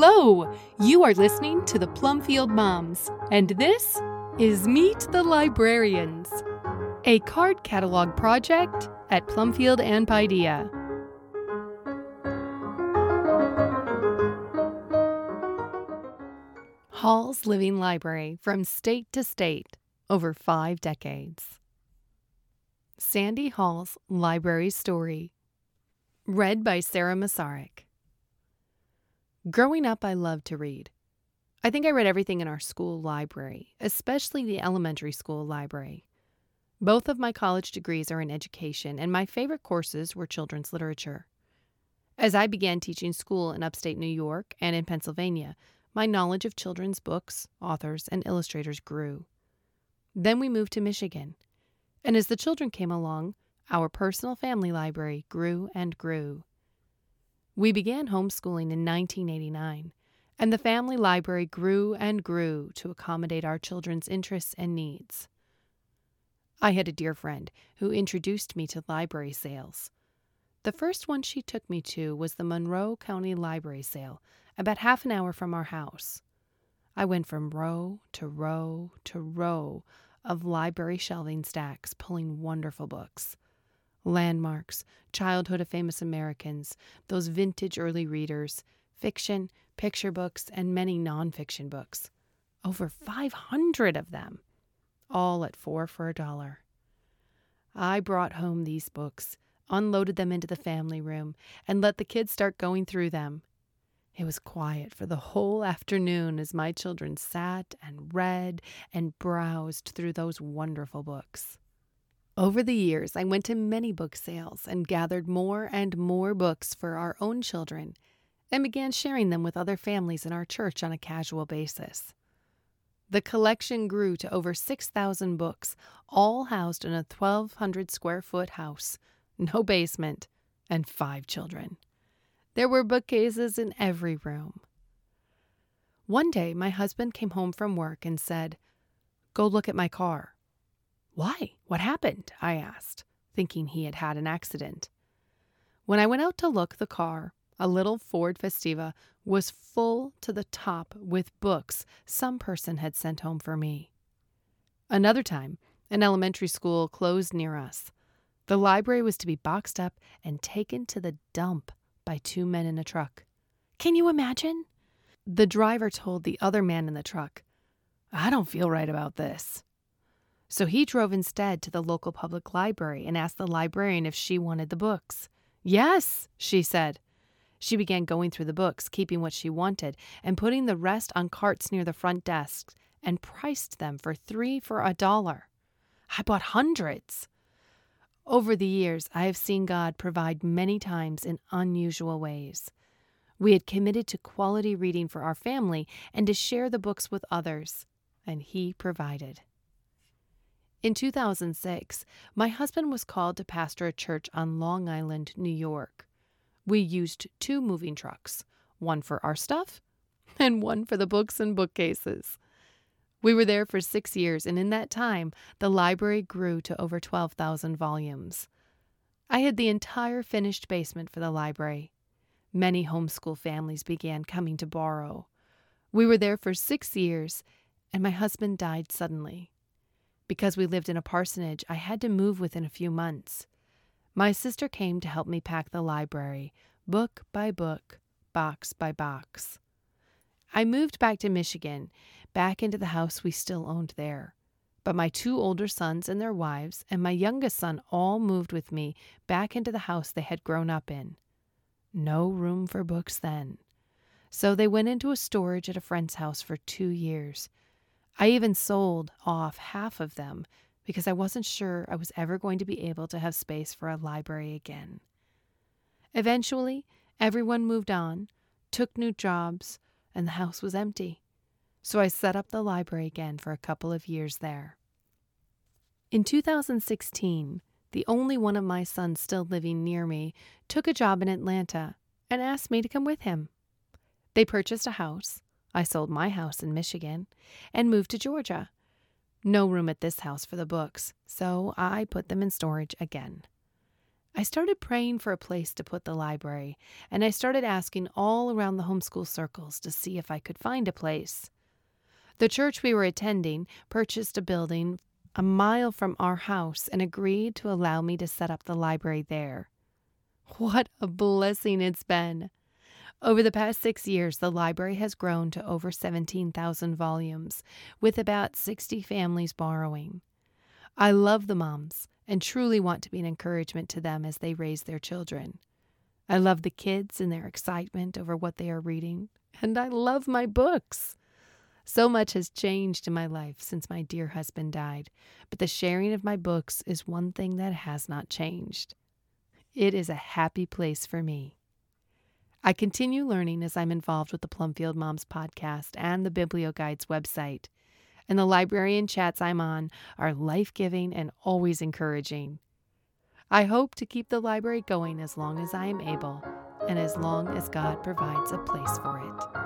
Hello! You are listening to the Plumfield Moms, and this is Meet the Librarians, a card catalog project at Plumfield and Paideia. Hall's Living Library from state to state over five decades. Sandy Hall's Library Story. Read by Sarah Masaryk. Growing up, I loved to read. I think I read everything in our school library, especially the elementary school library. Both of my college degrees are in education, and my favorite courses were children's literature. As I began teaching school in upstate New York and in Pennsylvania, my knowledge of children's books, authors, and illustrators grew. Then we moved to Michigan, and as the children came along, our personal family library grew and grew. We began homeschooling in 1989, and the family library grew and grew to accommodate our children's interests and needs. I had a dear friend who introduced me to library sales. The first one she took me to was the Monroe County Library Sale, about half an hour from our house. I went from row to row to row of library shelving stacks, pulling wonderful books landmarks, childhood of famous Americans, those vintage early readers, fiction, picture books, and many nonfiction books. Over 500 of them, all at four for a dollar. I brought home these books, unloaded them into the family room, and let the kids start going through them. It was quiet for the whole afternoon as my children sat and read and browsed through those wonderful books. Over the years, I went to many book sales and gathered more and more books for our own children and began sharing them with other families in our church on a casual basis. The collection grew to over 6,000 books, all housed in a 1,200 square foot house, no basement, and five children. There were bookcases in every room. One day, my husband came home from work and said, Go look at my car. Why? What happened? I asked, thinking he had had an accident. When I went out to look, the car, a little Ford Festiva, was full to the top with books some person had sent home for me. Another time, an elementary school closed near us. The library was to be boxed up and taken to the dump by two men in a truck. Can you imagine? The driver told the other man in the truck, I don't feel right about this. So he drove instead to the local public library and asked the librarian if she wanted the books. Yes, she said. She began going through the books, keeping what she wanted, and putting the rest on carts near the front desks, and priced them for three for a dollar. I bought hundreds. Over the years, I have seen God provide many times in unusual ways. We had committed to quality reading for our family and to share the books with others, and He provided. In 2006, my husband was called to pastor a church on Long Island, New York. We used two moving trucks, one for our stuff and one for the books and bookcases. We were there for six years, and in that time, the library grew to over 12,000 volumes. I had the entire finished basement for the library. Many homeschool families began coming to borrow. We were there for six years, and my husband died suddenly. Because we lived in a parsonage, I had to move within a few months. My sister came to help me pack the library, book by book, box by box. I moved back to Michigan, back into the house we still owned there. But my two older sons and their wives, and my youngest son all moved with me back into the house they had grown up in. No room for books then. So they went into a storage at a friend's house for two years, I even sold off half of them because I wasn't sure I was ever going to be able to have space for a library again. Eventually, everyone moved on, took new jobs, and the house was empty. So I set up the library again for a couple of years there. In 2016, the only one of my sons still living near me took a job in Atlanta and asked me to come with him. They purchased a house, I sold my house in Michigan and moved to Georgia. No room at this house for the books, so I put them in storage again. I started praying for a place to put the library, and I started asking all around the homeschool circles to see if I could find a place. The church we were attending purchased a building a mile from our house and agreed to allow me to set up the library there. What a blessing it's been! Over the past six years, the library has grown to over 17,000 volumes, with about 60 families borrowing. I love the moms and truly want to be an encouragement to them as they raise their children. I love the kids and their excitement over what they are reading, and I love my books. So much has changed in my life since my dear husband died, but the sharing of my books is one thing that has not changed. It is a happy place for me. I continue learning as I'm involved with the Plumfield Moms podcast and the BiblioGuides website. And the librarian chats I'm on are life giving and always encouraging. I hope to keep the library going as long as I am able and as long as God provides a place for it.